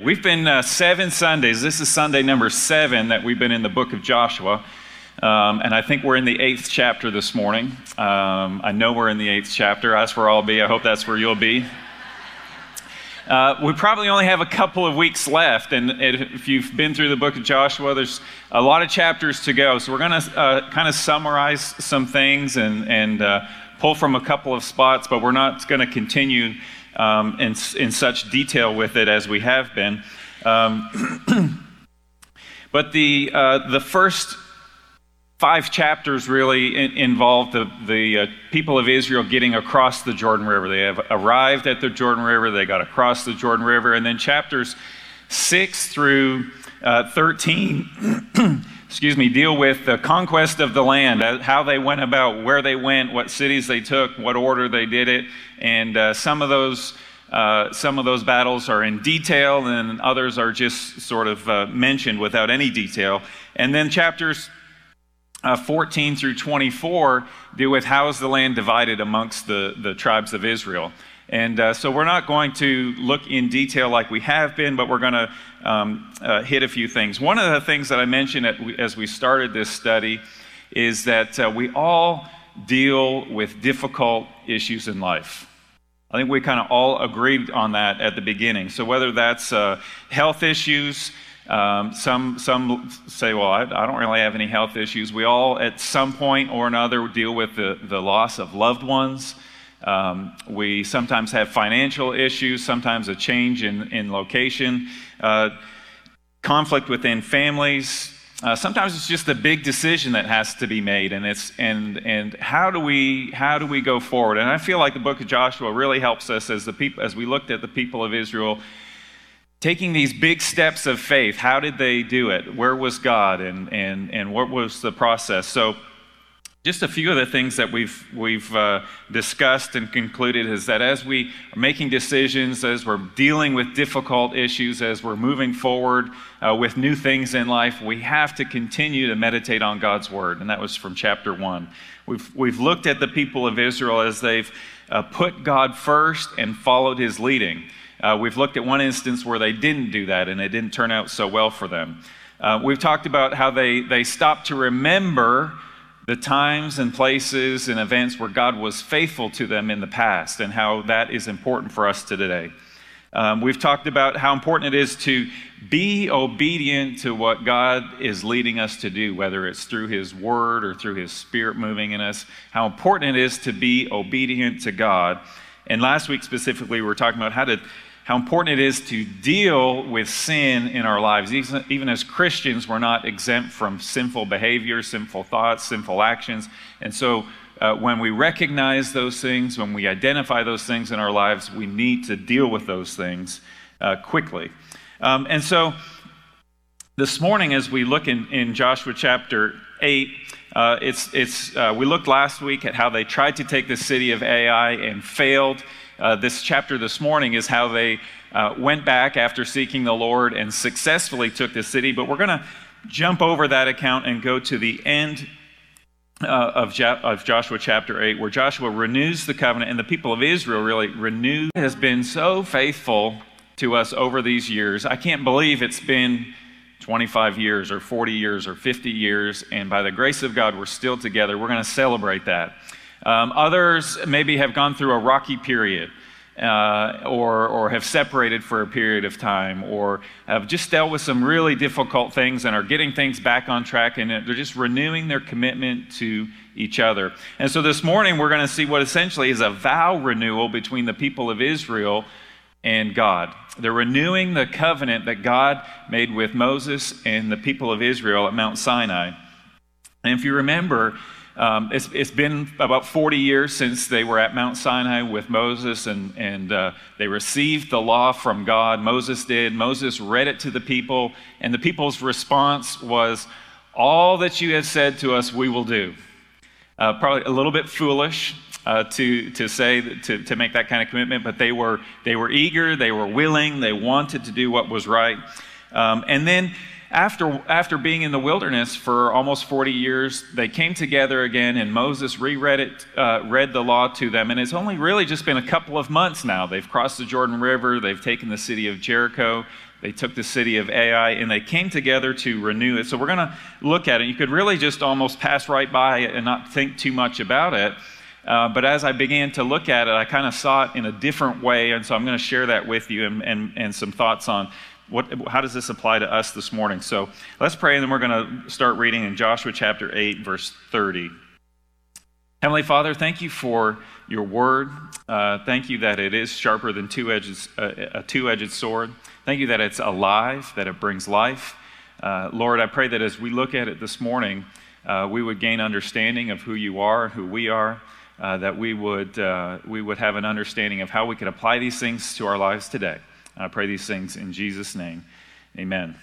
We've been uh, seven Sundays. This is Sunday number seven that we've been in the book of Joshua. Um, and I think we're in the eighth chapter this morning. Um, I know we're in the eighth chapter. That's where I'll be. I hope that's where you'll be. Uh, we probably only have a couple of weeks left. And if you've been through the book of Joshua, there's a lot of chapters to go. So we're going to uh, kind of summarize some things and, and uh, pull from a couple of spots, but we're not going to continue um, in, in such detail with it as we have been. Um, but the, uh, the first five chapters really in, involve the, the uh, people of Israel getting across the Jordan River. They have arrived at the Jordan River, they got across the Jordan River, and then chapters 6 through uh, 13. excuse me, deal with the conquest of the land, uh, how they went about, where they went, what cities they took, what order they did it, and uh, some of those. Uh, some of those battles are in detail, and others are just sort of uh, mentioned without any detail. And then chapters uh, 14 through 24 deal with how is the land divided amongst the, the tribes of Israel. And uh, so we're not going to look in detail like we have been, but we're going to um, uh, hit a few things. One of the things that I mentioned at, as we started this study is that uh, we all deal with difficult issues in life. I think we kind of all agreed on that at the beginning. So whether that's uh, health issues, um, some, some say, well, I, I, don't really have any health issues. We all, at some point or another, deal with the, the loss of loved ones. Um, we sometimes have financial issues, sometimes a change in, in location, uh, conflict within families. Uh, sometimes it's just a big decision that has to be made, and it's and and how do we how do we go forward? And I feel like the book of Joshua really helps us as the people as we looked at the people of Israel taking these big steps of faith. How did they do it? Where was God, and and and what was the process? So just a few of the things that we've, we've uh, discussed and concluded is that as we are making decisions, as we're dealing with difficult issues, as we're moving forward uh, with new things in life, we have to continue to meditate on God's Word. And that was from chapter 1. We've, we've looked at the people of Israel as they've uh, put God first and followed His leading. Uh, we've looked at one instance where they didn't do that and it didn't turn out so well for them. Uh, we've talked about how they, they stopped to remember the times and places and events where God was faithful to them in the past and how that is important for us today. Um, we've talked about how important it is to be obedient to what God is leading us to do, whether it's through His Word or through His Spirit moving in us, how important it is to be obedient to God. And last week specifically, we were talking about how to how important it is to deal with sin in our lives. Even, as Christians, we're not exempt from sinful behavior, sinful thoughts, sinful actions. And so, uh, when we recognize those things, when we identify those things in our lives, we need to deal with those things uh, quickly. Um, and so, this morning, as we look in, in Joshua chapter 8, uh, it's, it's, uh, we looked last week at how they tried to take the city of Ai and failed. Uh, this chapter this morning is how they uh, went back after seeking the Lord and successfully took the city. But we're going to jump over that account and go to the end uh, of, jo- of, Joshua chapter 8, where Joshua renews the covenant, and the people of Israel really renewed, has been so faithful to us over these years. I can't believe it's been 25 years or 40 years or 50 years, and by the grace of God, we're still together. We're going to celebrate that. Um, others maybe have gone through a rocky period. Uh, or, or have separated for a period of time, or have just dealt with some really difficult things and are getting things back on track, and they're just renewing their commitment to each other. And so this morning, we're going to see what essentially is a vow renewal between the people of Israel and God. They're renewing the covenant that God made with Moses and the people of Israel at Mount Sinai. And if you remember, um, it's, it's been about 40 years since they were at Mount Sinai with Moses, and, and uh, they received the law from God. Moses did. Moses read it to the people, and the people's response was, All that you have said to us, we will do. Uh, probably a little bit foolish. Uh, to, to say to, to make that kind of commitment, but they were they were eager, they were willing, they wanted to do what was right, um, and then after, after being in the wilderness for almost 40 years, they came together again, and Moses reread it, uh, read the law to them. And it's only really just been a couple of months now. They've crossed the Jordan River, they've taken the city of Jericho, they took the city of Ai, and they came together to renew it. So we're going to look at it. You could really just almost pass right by it and not think too much about it. Uh, but as I began to look at it, I kind of saw it in a different way, and so I'm going to share that with you and, and, and some thoughts on what, how does this apply to us this morning? So let's pray, and then we're going to start reading in Joshua chapter 8, verse 30. Heavenly Father, thank you for your word. Uh, thank you that it is sharper than two edges, uh, a two edged sword. Thank you that it's alive, that it brings life. Uh, Lord, I pray that as we look at it this morning, uh, we would gain understanding of who you are who we are. Uh, that we would, uh, we would have an understanding of how we can apply these things to our lives today. I pray these things in Jesus' name. Amen.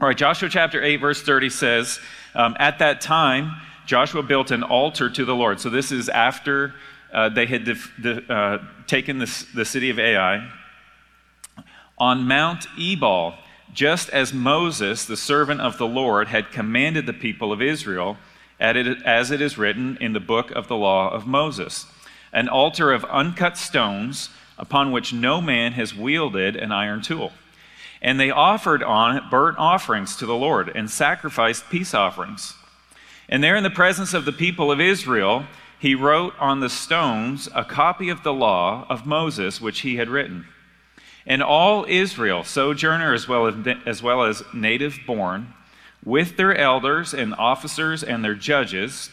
All right, Joshua chapter 8, verse 30 says, um, At that time, Joshua built an altar to the Lord. So this is after uh, they had def- de- uh, taken the, the city of Ai. On Mount Ebal, just as Moses, the servant of the Lord, had commanded the people of Israel, as it is written in the book of the law of Moses. An altar of uncut stones upon which no man has wielded an iron tool. And they offered on it burnt offerings to the Lord and sacrificed peace offerings. And there, in the presence of the people of Israel, he wrote on the stones a copy of the law of Moses, which he had written. And all Israel, sojourner as well as, as, well as native born, with their elders and officers and their judges,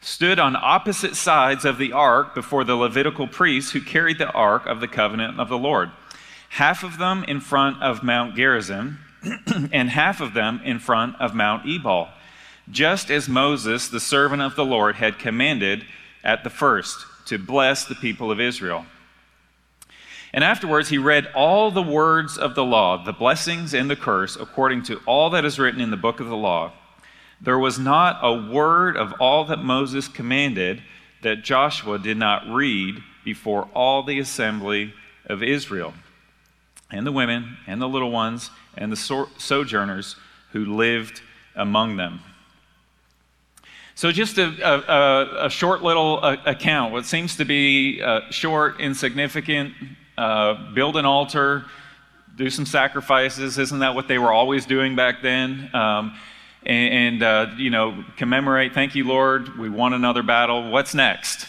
stood on opposite sides of the ark before the Levitical priests who carried the ark of the covenant of the Lord. Half of them in front of Mount Gerizim, and half of them in front of Mount Ebal, just as Moses, the servant of the Lord, had commanded at the first to bless the people of Israel. And afterwards, he read all the words of the law, the blessings and the curse, according to all that is written in the book of the law. There was not a word of all that Moses commanded that Joshua did not read before all the assembly of Israel, and the women, and the little ones, and the sojourners who lived among them. So, just a, a, a short little uh, account, what seems to be uh, short, insignificant, uh, build an altar, do some sacrifices. Isn't that what they were always doing back then? Um, and, and uh, you know, commemorate, thank you, Lord, we won another battle. What's next?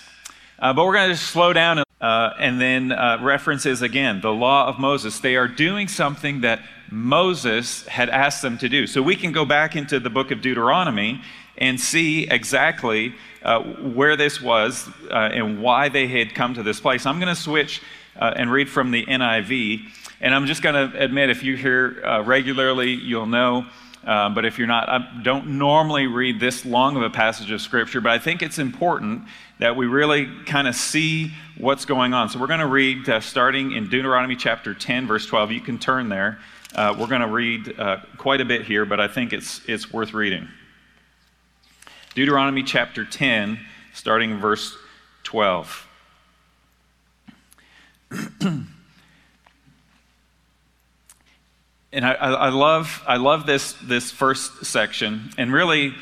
Uh, but we're going to just slow down and, uh, and then uh, references again the law of Moses. They are doing something that Moses had asked them to do. So we can go back into the book of Deuteronomy and see exactly uh, where this was uh, and why they had come to this place. I'm going to switch uh, and read from the NIV. And I'm just going to admit, if you hear uh, regularly, you'll know um, but if you're not, I don't normally read this long of a passage of Scripture, but I think it's important that we really kind of see what's going on. So we're going to read uh, starting in Deuteronomy chapter 10, verse 12. You can turn there. Uh, we're going to read uh, quite a bit here, but I think it's, it's worth reading. Deuteronomy chapter 10, starting verse 12. and I, I, love, I love this, this first section. And really,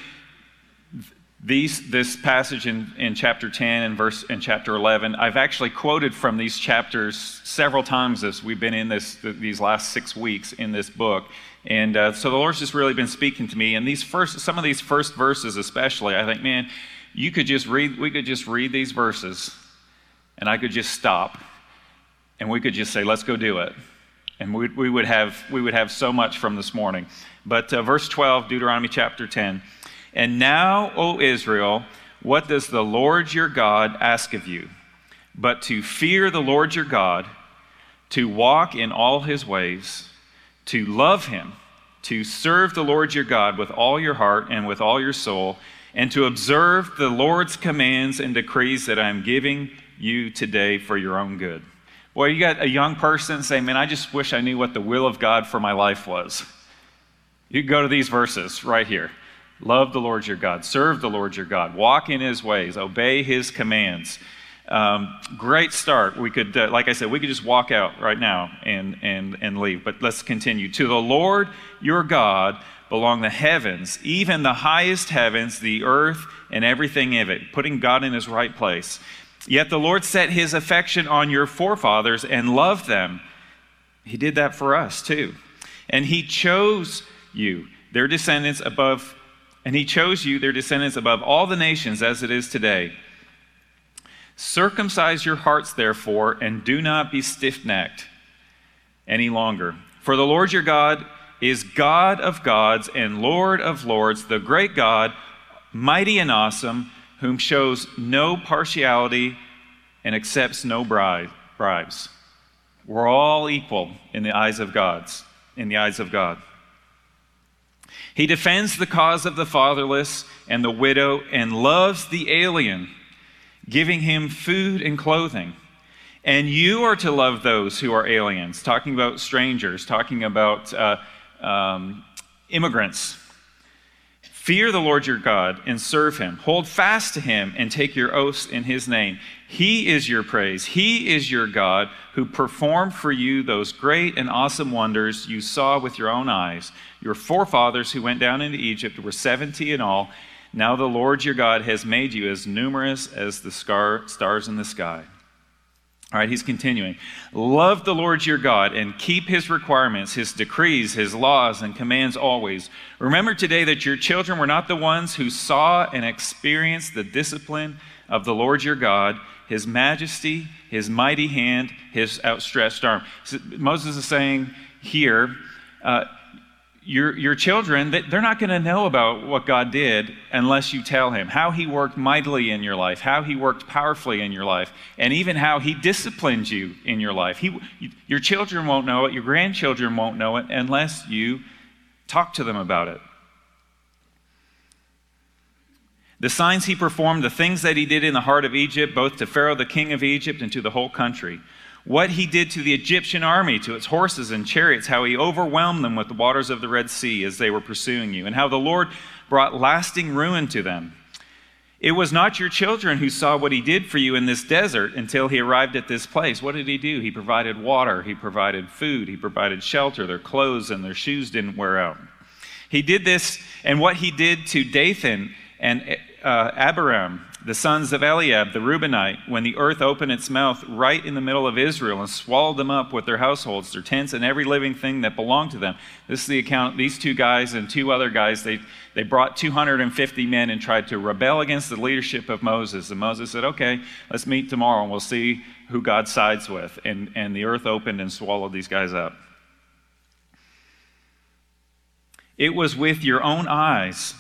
these, this passage in, in chapter 10 and verse in chapter 11, I've actually quoted from these chapters several times as we've been in this, these last six weeks in this book. And uh, so the Lord's just really been speaking to me. And these first, some of these first verses, especially, I think, man, you could just read, we could just read these verses, and I could just stop, and we could just say, let's go do it. And we, we, would, have, we would have so much from this morning. But uh, verse 12, Deuteronomy chapter 10. And now, O Israel, what does the Lord your God ask of you? But to fear the Lord your God, to walk in all his ways, to love him, to serve the Lord your God with all your heart and with all your soul, and to observe the Lord's commands and decrees that I am giving you today for your own good. Well, you got a young person saying, Man, I just wish I knew what the will of God for my life was. You go to these verses right here. Love the Lord your God, serve the Lord your God, walk in his ways, obey his commands. Um, great start. We could, uh, like I said, we could just walk out right now and, and, and leave, but let's continue. To the Lord your God belong the heavens, even the highest heavens, the earth, and everything in it, putting God in his right place. Yet the Lord set his affection on your forefathers and loved them. He did that for us too. And he chose you, their descendants above, and he chose you, their descendants above all the nations as it is today. Circumcise your hearts, therefore, and do not be stiff necked any longer. For the Lord your God is God of gods and Lord of lords, the great God, mighty and awesome, whom shows no partiality and accepts no bribe, bribes. We're all equal in the eyes of God's, in the eyes of God. He defends the cause of the fatherless and the widow and loves the alien giving him food and clothing. And you are to love those who are aliens, talking about strangers, talking about uh, um, immigrants. Fear the Lord your God and serve him. Hold fast to him and take your oaths in his name. He is your praise. He is your God who performed for you those great and awesome wonders you saw with your own eyes. Your forefathers who went down into Egypt were 70 in all now the Lord your God has made you as numerous as the stars in the sky. All right, he's continuing. Love the Lord your God and keep his requirements, his decrees, his laws, and commands always. Remember today that your children were not the ones who saw and experienced the discipline of the Lord your God, his majesty, his mighty hand, his outstretched arm. So Moses is saying here, uh, your, your children, they're not going to know about what God did unless you tell him how he worked mightily in your life, how he worked powerfully in your life, and even how he disciplined you in your life. He, your children won't know it, your grandchildren won't know it unless you talk to them about it. The signs he performed, the things that he did in the heart of Egypt, both to Pharaoh, the king of Egypt, and to the whole country what he did to the Egyptian army, to its horses and chariots, how he overwhelmed them with the waters of the Red Sea as they were pursuing you, and how the Lord brought lasting ruin to them. It was not your children who saw what he did for you in this desert until he arrived at this place. What did he do? He provided water, he provided food, he provided shelter. Their clothes and their shoes didn't wear out. He did this, and what he did to Dathan and uh, Abiram the sons of Eliab, the Reubenite, when the earth opened its mouth right in the middle of Israel and swallowed them up with their households, their tents, and every living thing that belonged to them. This is the account. These two guys and two other guys, they, they brought 250 men and tried to rebel against the leadership of Moses. And Moses said, Okay, let's meet tomorrow and we'll see who God sides with. And, and the earth opened and swallowed these guys up. It was with your own eyes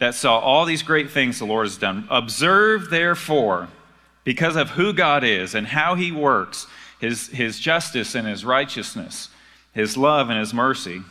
that saw all these great things the Lord has done. Observe, therefore, because of who God is and how He works, His, his justice and His righteousness, His love and His mercy.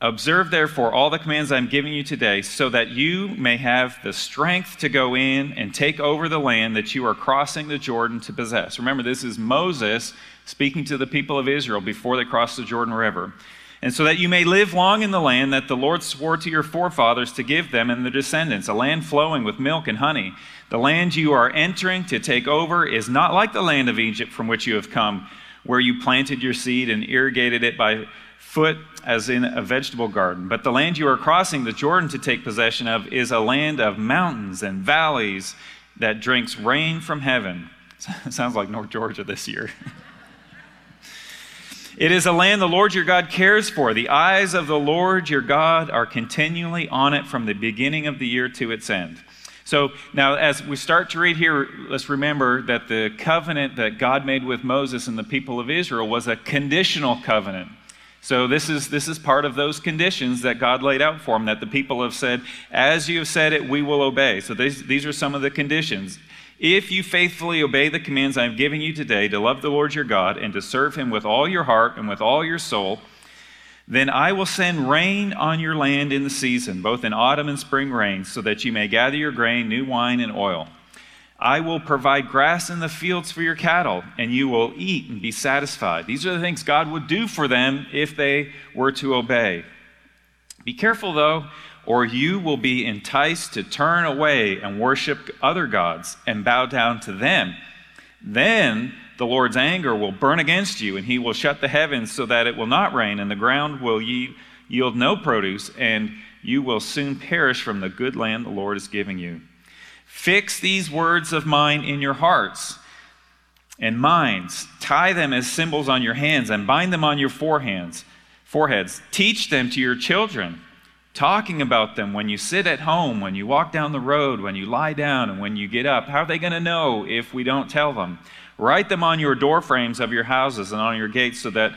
Observe, therefore, all the commands I'm giving you today, so that you may have the strength to go in and take over the land that you are crossing the Jordan to possess. Remember, this is Moses speaking to the people of Israel before they crossed the Jordan River and so that you may live long in the land that the Lord swore to your forefathers to give them and their descendants, a land flowing with milk and honey. The land you are entering to take over is not like the land of Egypt from which you have come, where you planted your seed and irrigated it by foot as in a vegetable garden. But the land you are crossing the Jordan to take possession of is a land of mountains and valleys that drinks rain from heaven. Sounds like North Georgia this year. It is a land the Lord your God cares for. The eyes of the Lord your God are continually on it from the beginning of the year to its end. So now, as we start to read here, let's remember that the covenant that God made with Moses and the people of Israel was a conditional covenant. So this is this is part of those conditions that God laid out for them that the people have said, "As you have said it, we will obey." So these, these are some of the conditions. If you faithfully obey the commands I am giving you today to love the Lord your God and to serve him with all your heart and with all your soul, then I will send rain on your land in the season, both in autumn and spring rains, so that you may gather your grain, new wine, and oil. I will provide grass in the fields for your cattle, and you will eat and be satisfied. These are the things God would do for them if they were to obey. Be careful, though, or you will be enticed to turn away and worship other gods and bow down to them. Then the Lord's anger will burn against you, and he will shut the heavens so that it will not rain, and the ground will yield no produce, and you will soon perish from the good land the Lord is giving you. Fix these words of mine in your hearts and minds. Tie them as symbols on your hands and bind them on your foreheads. Teach them to your children, talking about them when you sit at home, when you walk down the road, when you lie down, and when you get up. How are they going to know if we don't tell them? Write them on your doorframes of your houses and on your gates so that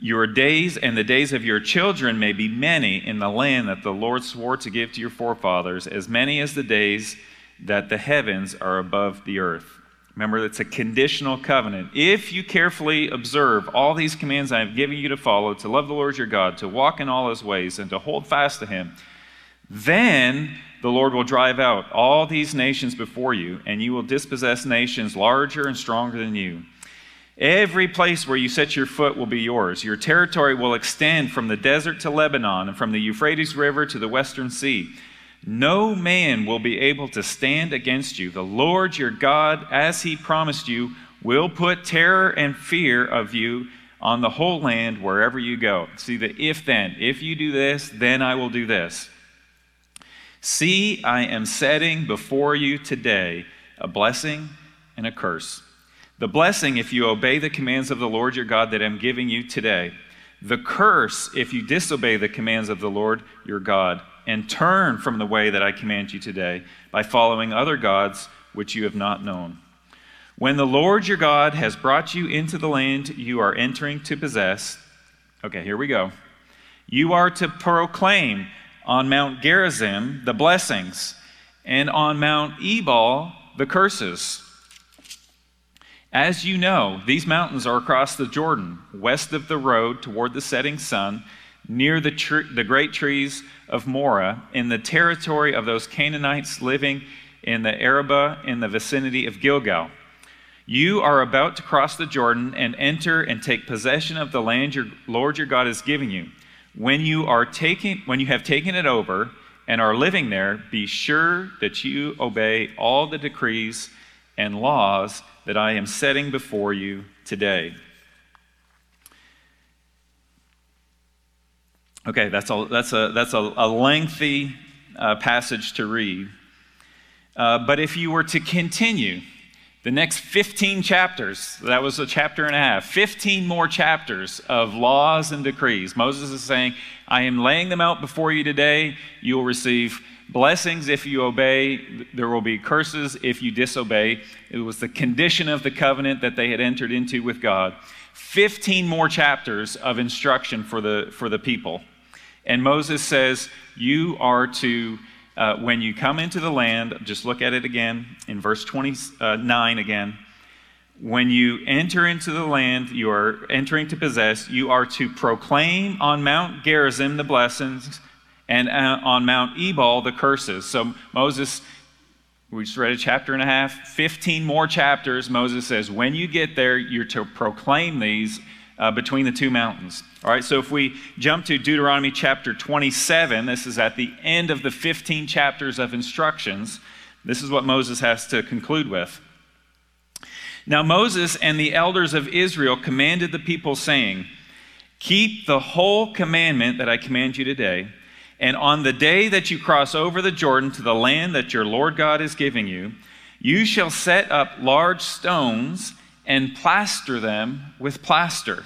your days and the days of your children may be many in the land that the Lord swore to give to your forefathers, as many as the days that the heavens are above the earth. Remember, it's a conditional covenant. If you carefully observe all these commands I have given you to follow, to love the Lord your God, to walk in all his ways, and to hold fast to him, then the Lord will drive out all these nations before you, and you will dispossess nations larger and stronger than you. Every place where you set your foot will be yours. Your territory will extend from the desert to Lebanon, and from the Euphrates River to the western sea. No man will be able to stand against you. The Lord your God, as he promised you, will put terror and fear of you on the whole land wherever you go. See the if then. If you do this, then I will do this. See, I am setting before you today a blessing and a curse. The blessing if you obey the commands of the Lord your God that I'm giving you today. The curse if you disobey the commands of the Lord your God and turn from the way that I command you today by following other gods which you have not known. When the Lord your God has brought you into the land you are entering to possess, okay, here we go. You are to proclaim on Mount Gerizim the blessings, and on Mount Ebal the curses. As you know, these mountains are across the Jordan, west of the road toward the setting sun near the, tr- the great trees of Moreh, in the territory of those Canaanites living in the Arabah in the vicinity of Gilgal. You are about to cross the Jordan and enter and take possession of the land your Lord your God is giving you. When you are taking when you have taken it over and are living there, be sure that you obey all the decrees and laws that I am setting before you today. Okay, that's a, that's a, that's a, a lengthy uh, passage to read. Uh, but if you were to continue the next 15 chapters, that was a chapter and a half, 15 more chapters of laws and decrees. Moses is saying, I am laying them out before you today. You will receive blessings if you obey, there will be curses if you disobey. It was the condition of the covenant that they had entered into with God. 15 more chapters of instruction for the, for the people. And Moses says, You are to, uh, when you come into the land, just look at it again in verse 29 again. When you enter into the land you are entering to possess, you are to proclaim on Mount Gerizim the blessings and uh, on Mount Ebal the curses. So Moses, we just read a chapter and a half, 15 more chapters. Moses says, when you get there, you're to proclaim these uh, between the two mountains. All right, so if we jump to Deuteronomy chapter 27, this is at the end of the 15 chapters of instructions. This is what Moses has to conclude with. Now, Moses and the elders of Israel commanded the people, saying, Keep the whole commandment that I command you today, and on the day that you cross over the Jordan to the land that your Lord God is giving you, you shall set up large stones and plaster them with plaster.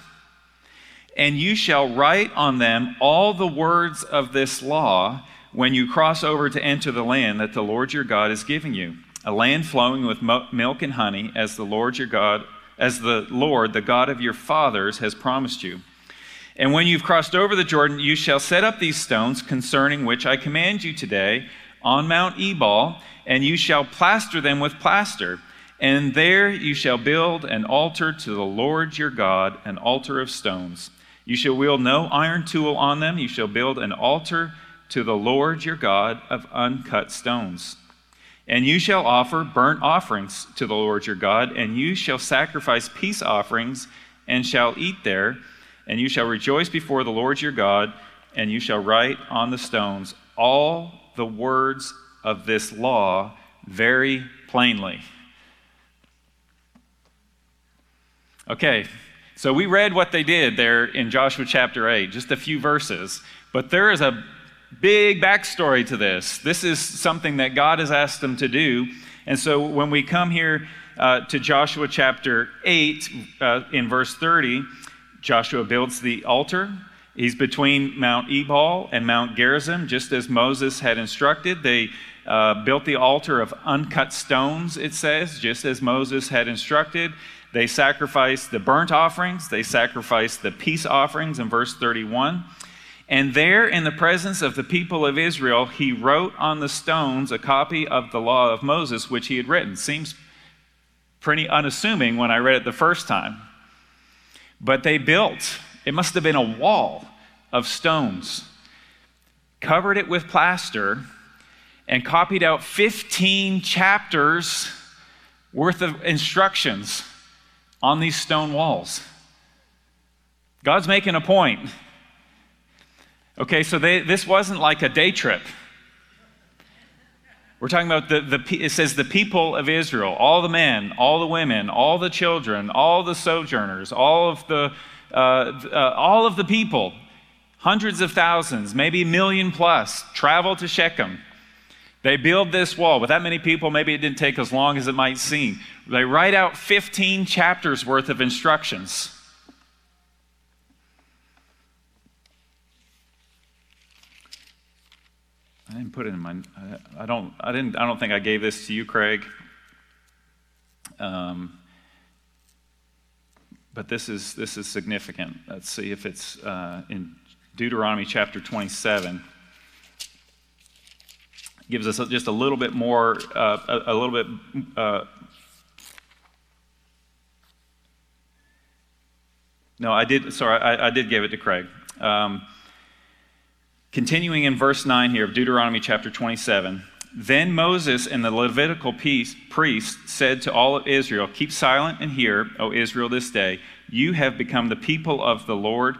And you shall write on them all the words of this law when you cross over to enter the land that the Lord your God is giving you, a land flowing with milk and honey, as the Lord your God, as the Lord, the God of your fathers, has promised you. And when you've crossed over the Jordan, you shall set up these stones concerning which I command you today on Mount Ebal, and you shall plaster them with plaster and there you shall build an altar to the Lord your God, an altar of stones. You shall wield no iron tool on them. You shall build an altar to the Lord your God of uncut stones. And you shall offer burnt offerings to the Lord your God, and you shall sacrifice peace offerings, and shall eat there. And you shall rejoice before the Lord your God, and you shall write on the stones all the words of this law very plainly. Okay, so we read what they did there in Joshua chapter 8, just a few verses, but there is a big backstory to this. This is something that God has asked them to do. And so when we come here uh, to Joshua chapter 8, uh, in verse 30, Joshua builds the altar. He's between Mount Ebal and Mount Gerizim, just as Moses had instructed. They uh, built the altar of uncut stones, it says, just as Moses had instructed. They sacrificed the burnt offerings, they sacrificed the peace offerings in verse 31. And there, in the presence of the people of Israel, he wrote on the stones a copy of the law of Moses, which he had written. Seems pretty unassuming when I read it the first time. But they built, it must have been a wall of stones, covered it with plaster, and copied out 15 chapters worth of instructions on these stone walls. God's making a point. Okay, so they, this wasn't like a day trip. We're talking about the, the, it says the people of Israel, all the men, all the women, all the children, all the sojourners, all of the, uh, uh, all of the people, hundreds of thousands, maybe a million plus, travel to Shechem. They build this wall. With that many people, maybe it didn't take as long as it might seem. They write out 15 chapters worth of instructions. I didn't put it in my. I don't. I didn't. I don't think I gave this to you, Craig. Um, but this is this is significant. Let's see if it's uh, in Deuteronomy chapter 27. Gives us just a little bit more, uh, a, a, little bit. Uh, no, I did. Sorry, I, I, did give it to Craig. Um, Continuing in verse 9 here of Deuteronomy chapter 27. Then Moses and the Levitical priests said to all of Israel, Keep silent and hear, O Israel, this day. You have become the people of the Lord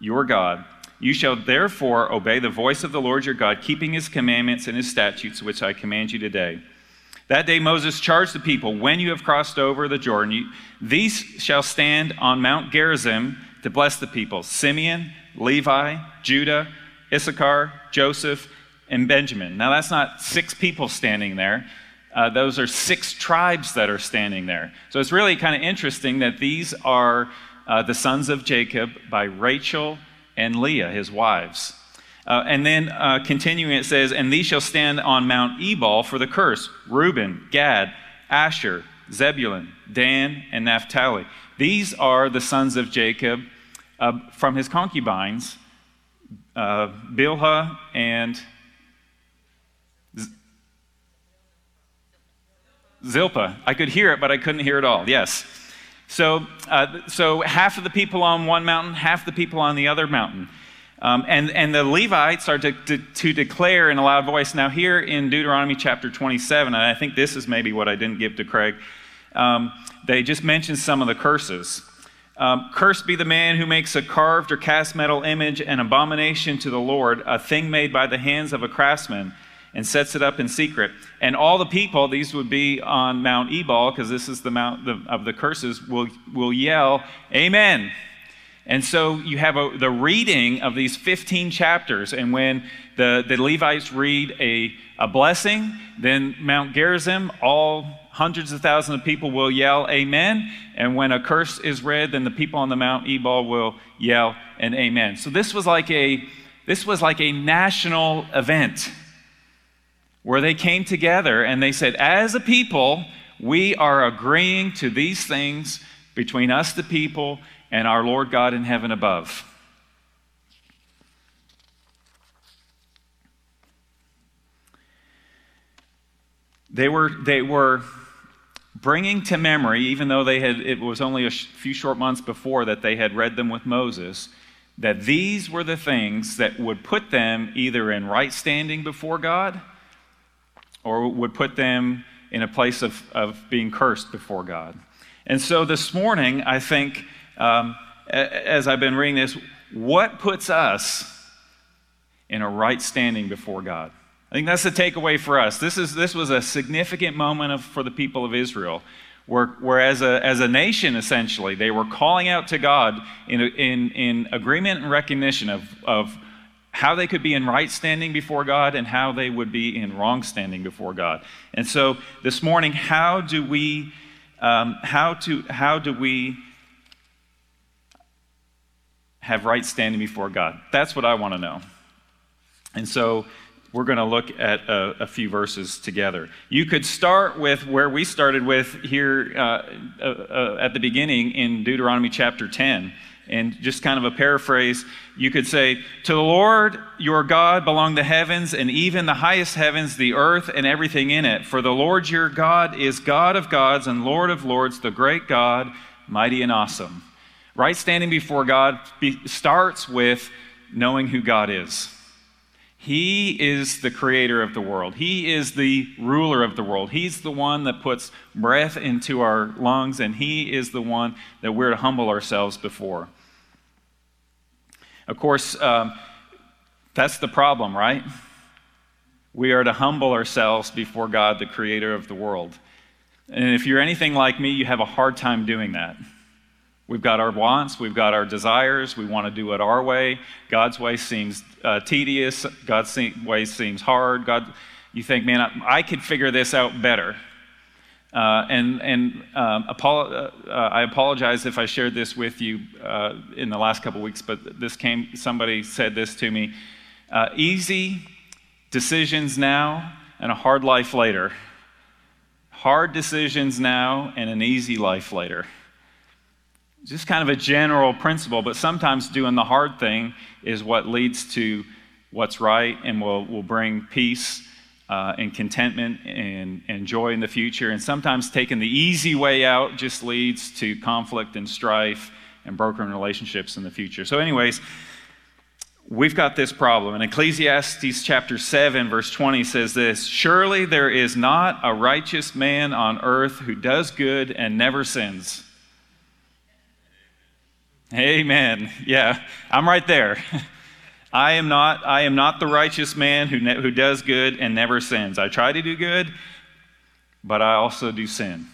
your God. You shall therefore obey the voice of the Lord your God, keeping his commandments and his statutes, which I command you today. That day Moses charged the people, When you have crossed over the Jordan, you, these shall stand on Mount Gerizim to bless the people Simeon, Levi, Judah, Issachar, Joseph, and Benjamin. Now, that's not six people standing there. Uh, those are six tribes that are standing there. So it's really kind of interesting that these are uh, the sons of Jacob by Rachel and Leah, his wives. Uh, and then uh, continuing, it says, And these shall stand on Mount Ebal for the curse Reuben, Gad, Asher, Zebulun, Dan, and Naphtali. These are the sons of Jacob uh, from his concubines uh, Bilhah and Zilpah. I could hear it, but I couldn't hear it all. Yes. So, uh, so half of the people on one mountain, half the people on the other mountain. Um, and, and the Levites are to, to, to, declare in a loud voice. Now, here in Deuteronomy chapter 27, and I think this is maybe what I didn't give to Craig, um, they just mentioned some of the curses. Um, Cursed be the man who makes a carved or cast metal image, an abomination to the Lord, a thing made by the hands of a craftsman, and sets it up in secret. And all the people, these would be on Mount Ebal, because this is the mount of the curses, will, will yell, Amen. And so you have a, the reading of these 15 chapters, and when the, the Levites read a, a blessing, then Mount Gerizim, all hundreds of thousands of people will yell amen. And when a curse is read, then the people on the Mount Ebal will yell an amen. So this was like a this was like a national event where they came together and they said, as a people, we are agreeing to these things between us, the people, and our Lord God in heaven above. They were, they were bringing to memory, even though they had, it was only a few short months before that they had read them with Moses, that these were the things that would put them either in right standing before God or would put them in a place of, of being cursed before God. And so this morning, I think, um, as I've been reading this, what puts us in a right standing before God. I think that's the takeaway for us. This, is, this was a significant moment of, for the people of Israel, where, where as, a, as a nation, essentially, they were calling out to God in, in, in agreement and recognition of, of how they could be in right standing before God and how they would be in wrong standing before God. And so this morning, how do we, um, how, to, how do we have right standing before God? That's what I want to know. And so we're going to look at a, a, few verses together. You could start with where we started with here uh, uh, uh, at the beginning in Deuteronomy chapter 10. And just kind of a paraphrase, you could say, To the Lord your God belong the heavens, and even the highest heavens, the earth, and everything in it. For the Lord your God is God of gods and Lord of lords, the great God, mighty and awesome. Right standing before God starts with knowing who God is. He is the creator of the world. He is the ruler of the world. He's the one that puts breath into our lungs, and He is the one that we're to humble ourselves before. Of course, um, that's the problem, right? We are to humble ourselves before God, the creator of the world. And if you're anything like me, you have a hard time doing that. We've got our wants, we've got our desires, we want to do it our way. God's way seems uh, tedious, God's way seems hard. God, you think, man, I, I could figure this out better. Uh, and and um, uh, I apologize if I shared this with you uh, in the last couple weeks, but this came, somebody said this to me uh, easy decisions now and a hard life later. Hard decisions now and an easy life later just kind of a general principle, but sometimes doing the hard thing is what leads to what's right and will, will bring peace uh, and contentment and, and joy in the future. And sometimes taking the easy way out just leads to conflict and strife and broken relationships in the future. So, anyways, we've got this problem. And Ecclesiastes chapter 7, verse 20 says this Surely there is not a righteous man on earth who does good and never sins. Amen. Yeah, I'm right there. I am not, I am not the righteous man who, ne- who does good and never sins. I try to do good, but I also do sin.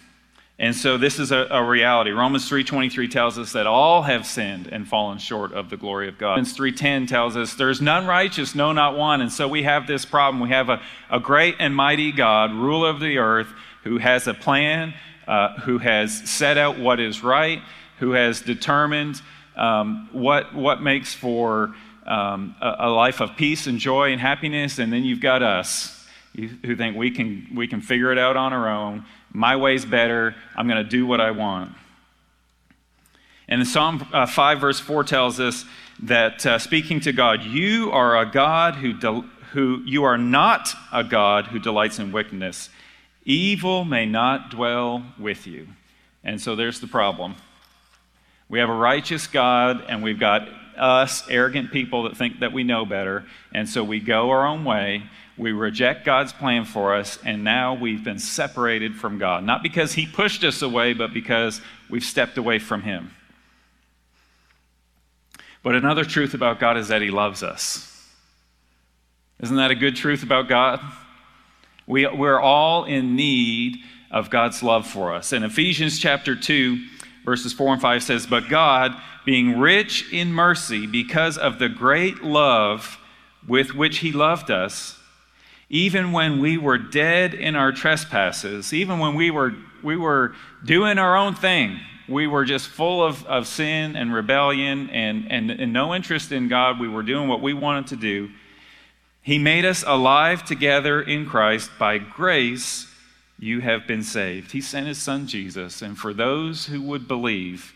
And so this is a, a reality. Romans 3.23 tells us that all have sinned and fallen short of the glory of God. Romans 3.10 tells us there's none righteous, no, not one. And so we have this problem. We have a, a great and mighty God, ruler of the earth, who has a plan, uh, who has set out what is right, who has determined um, what, what makes for um, a, a, life of peace and joy and happiness. And then you've got us who think we can, we can figure it out on our own. My way's better. I'm going to do what I want. And in Psalm uh, 5, verse 4 tells us that uh, speaking to God, you are a God who, del- who, you are not a God who delights in wickedness. Evil may not dwell with you. And so there's the problem. We have a righteous God, and we've got us, arrogant people that think that we know better. And so we go our own way. We reject God's plan for us, and now we've been separated from God. Not because He pushed us away, but because we've stepped away from Him. But another truth about God is that He loves us. Isn't that a good truth about God? We, we're all in need of God's love for us. In Ephesians chapter 2, verses 4 and 5 says, But God, being rich in mercy because of the great love with which He loved us, even when we were dead in our trespasses, even when we were, we were doing our own thing, we were just full of, of sin and rebellion and, and, and no interest in God, we were doing what we wanted to do. He made us alive together in Christ by grace you have been saved. He sent his son Jesus. And for those who would believe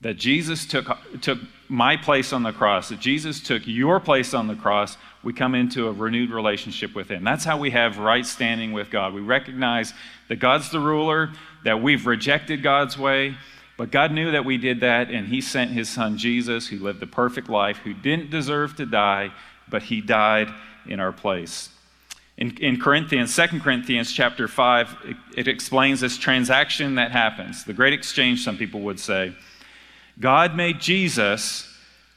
that Jesus took, took my place on the cross, that Jesus took your place on the cross, we come into a renewed relationship with him. That's how we have right standing with God. We recognize that God's the ruler, that we've rejected God's way. But God knew that we did that, and He sent His Son Jesus, who lived the perfect life, who didn't deserve to die, but He died in our place. In, in Corinthians, 2 Corinthians chapter 5, it, it explains this transaction that happens, the great exchange, some people would say. God made Jesus,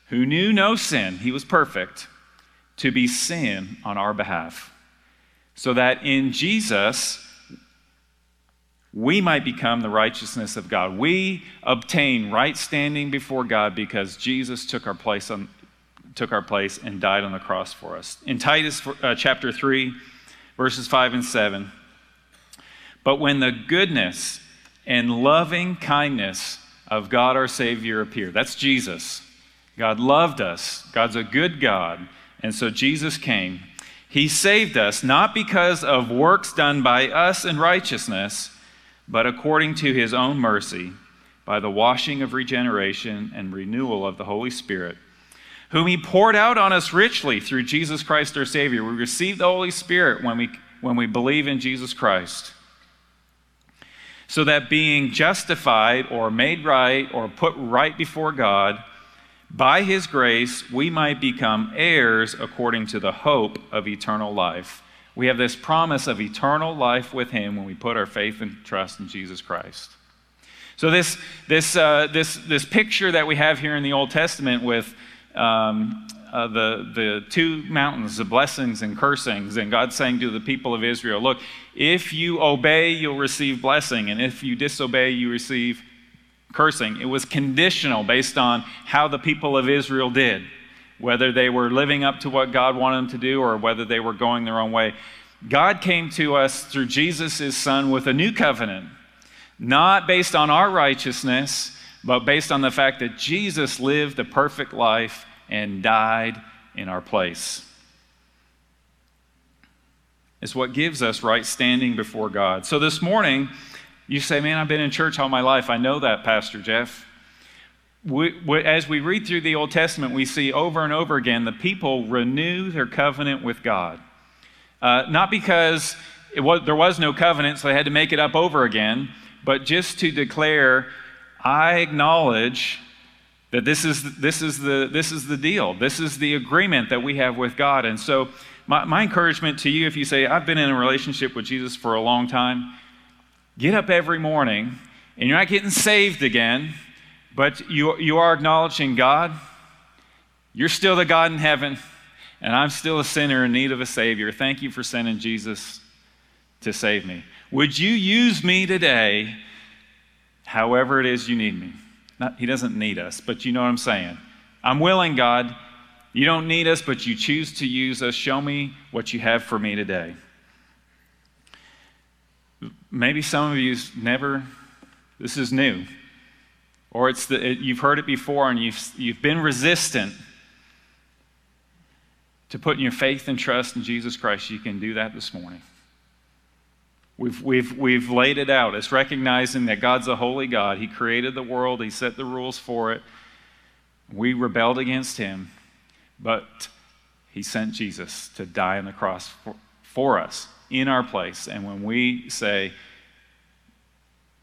who knew no sin, he was perfect, to be sin on our behalf, so that in Jesus we might become the righteousness of God. We obtain right standing before God because Jesus took our place on took our place and died on the cross for us. In Titus uh, chapter 3 verses 5 and 7, but when the goodness and loving kindness of God our Savior appeared. That's Jesus. God loved us. God's a good God. And so Jesus came. He saved us not because of works done by us in righteousness, but according to his own mercy, by the washing of regeneration and renewal of the Holy Spirit, whom he poured out on us richly through Jesus Christ our Savior. We receive the Holy Spirit when we, when we believe in Jesus Christ so that being justified or made right or put right before God, by his grace, we might become heirs according to the hope of eternal life. We have this promise of eternal life with him when we put our faith and trust in Jesus Christ. So, this, this, uh, this, this picture that we have here in the Old Testament with um, uh, the, the two mountains, the blessings and cursings, and God saying to the people of Israel, Look, if you obey, you'll receive blessing, and if you disobey, you receive cursing. It was conditional based on how the people of Israel did, whether they were living up to what God wanted them to do or whether they were going their own way. God came to us through Jesus, his son, with a new covenant, not based on our righteousness, but based on the fact that Jesus lived the perfect life and died in our place. It's what gives us right standing before God. So this morning, you say, Man, I've been in church all my life. I know that, Pastor Jeff. We, we, as we read through the Old Testament, we see over and over again the people renew their covenant with God. Uh, not because was, there was no covenant, so they had to make it up over again, but just to declare, I acknowledge that this is, this, is the, this is the deal. This is the agreement that we have with God. And so, my, my encouragement to you, if you say, I've been in a relationship with Jesus for a long time, get up every morning and you're not getting saved again, but you, you are acknowledging God. You're still the God in heaven, and I'm still a sinner in need of a Savior. Thank you for sending Jesus to save me. Would you use me today, however it is you need me? Not, he doesn't need us, but you know what I'm saying. I'm willing, God. You don't need us, but you choose to use us. Show me what you have for me today. Maybe some of you never, this is new. Or it's the, it, you've heard it before and you've, you've been resistant to putting your faith and trust in Jesus Christ. You can do that this morning. We've, we've, we've laid it out. It's recognizing that God's a holy God. He created the world, He set the rules for it. We rebelled against Him, but He sent Jesus to die on the cross for, for us in our place. And when we say,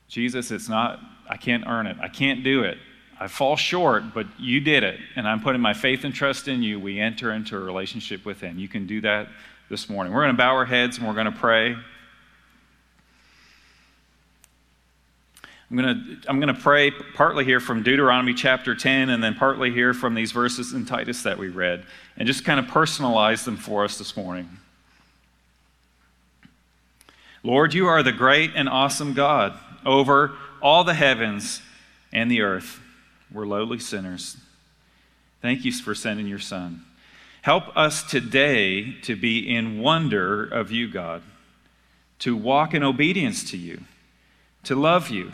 Jesus, it's not, I can't earn it, I can't do it, I fall short, but you did it, and I'm putting my faith and trust in you, we enter into a relationship with Him. You can do that this morning. We're going to bow our heads and we're going to pray. I'm going to I'm going to pray partly here from Deuteronomy chapter 10 and then partly here from these verses in Titus that we read and just kind of personalize them for us this morning. Lord, you are the great and awesome God over all the heavens and the earth. We're lowly sinners. Thank you for sending your Son. Help us today to be in wonder of you, God, to walk in obedience to you, to love you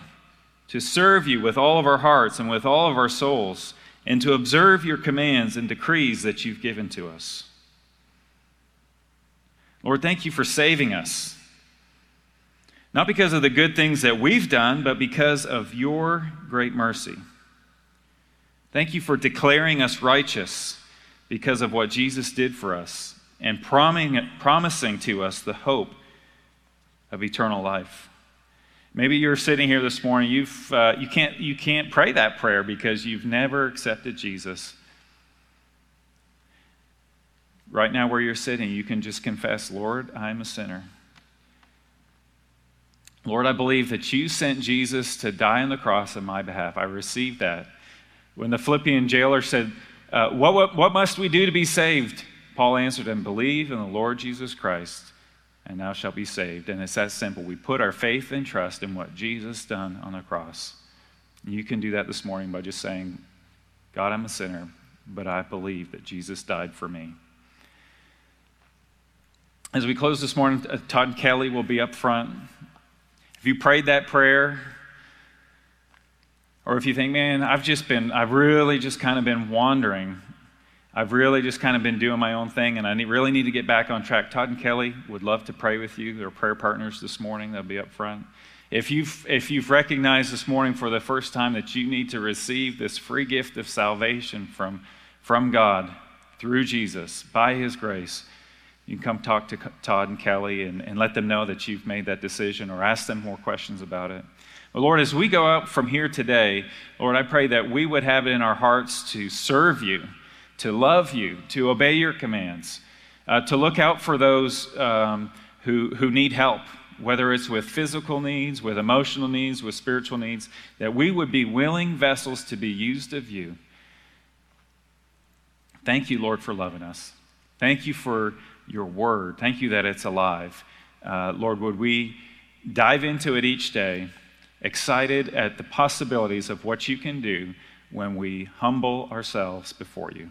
to serve you with all of our hearts and with all of our souls, and to observe your commands and decrees that you've given to us. Lord, thank you for saving us. Not because of the good things that we've done, but because of your great mercy. Thank you for declaring us righteous because of what Jesus did for us and promising to us the hope of eternal life. Maybe you're sitting here this morning, you've, uh, you, can't, you can't pray that prayer because you've never accepted Jesus. Right now, where you're sitting, you can just confess, Lord, I'm a sinner. Lord, I believe that you sent Jesus to die on the cross on my behalf. I received that. When the Philippian jailer said, uh, what, what, what must we do to be saved? Paul answered him, Believe in the Lord Jesus Christ, and thou shalt be saved. And it's that simple. We put our faith and trust in what Jesus done on the cross. You can do that this morning by just saying, God, I'm a sinner, but I believe that Jesus died for me. As we close this morning, uh, Todd Kelly will be up front. If you prayed that prayer, or if you think, man, I've just been, I've really just kind of been wandering. I've really just kind of been doing my own thing, and I need, really need to get back on track. Todd and Kelly would love to pray with you. They're prayer partners this morning. They'll be up front. If you've, if you've recognized this morning for the first time that you need to receive this free gift of salvation from, from God through Jesus by His grace, you can come talk to Todd and Kelly and, and let them know that you've made that decision or ask them more questions about it. But Lord, as we go out from here today, Lord, I pray that we would have it in our hearts to serve you, to love you, to obey your commands, uh, to look out for those um, who, who need help, whether it's with physical needs, with emotional needs, with spiritual needs, that we would be willing vessels to be used of you. Thank you, Lord, for loving us. Thank you for your word. Thank you that it's alive. Uh, Lord, would we dive into it each day, excited at the possibilities of what you can do when we humble ourselves before you.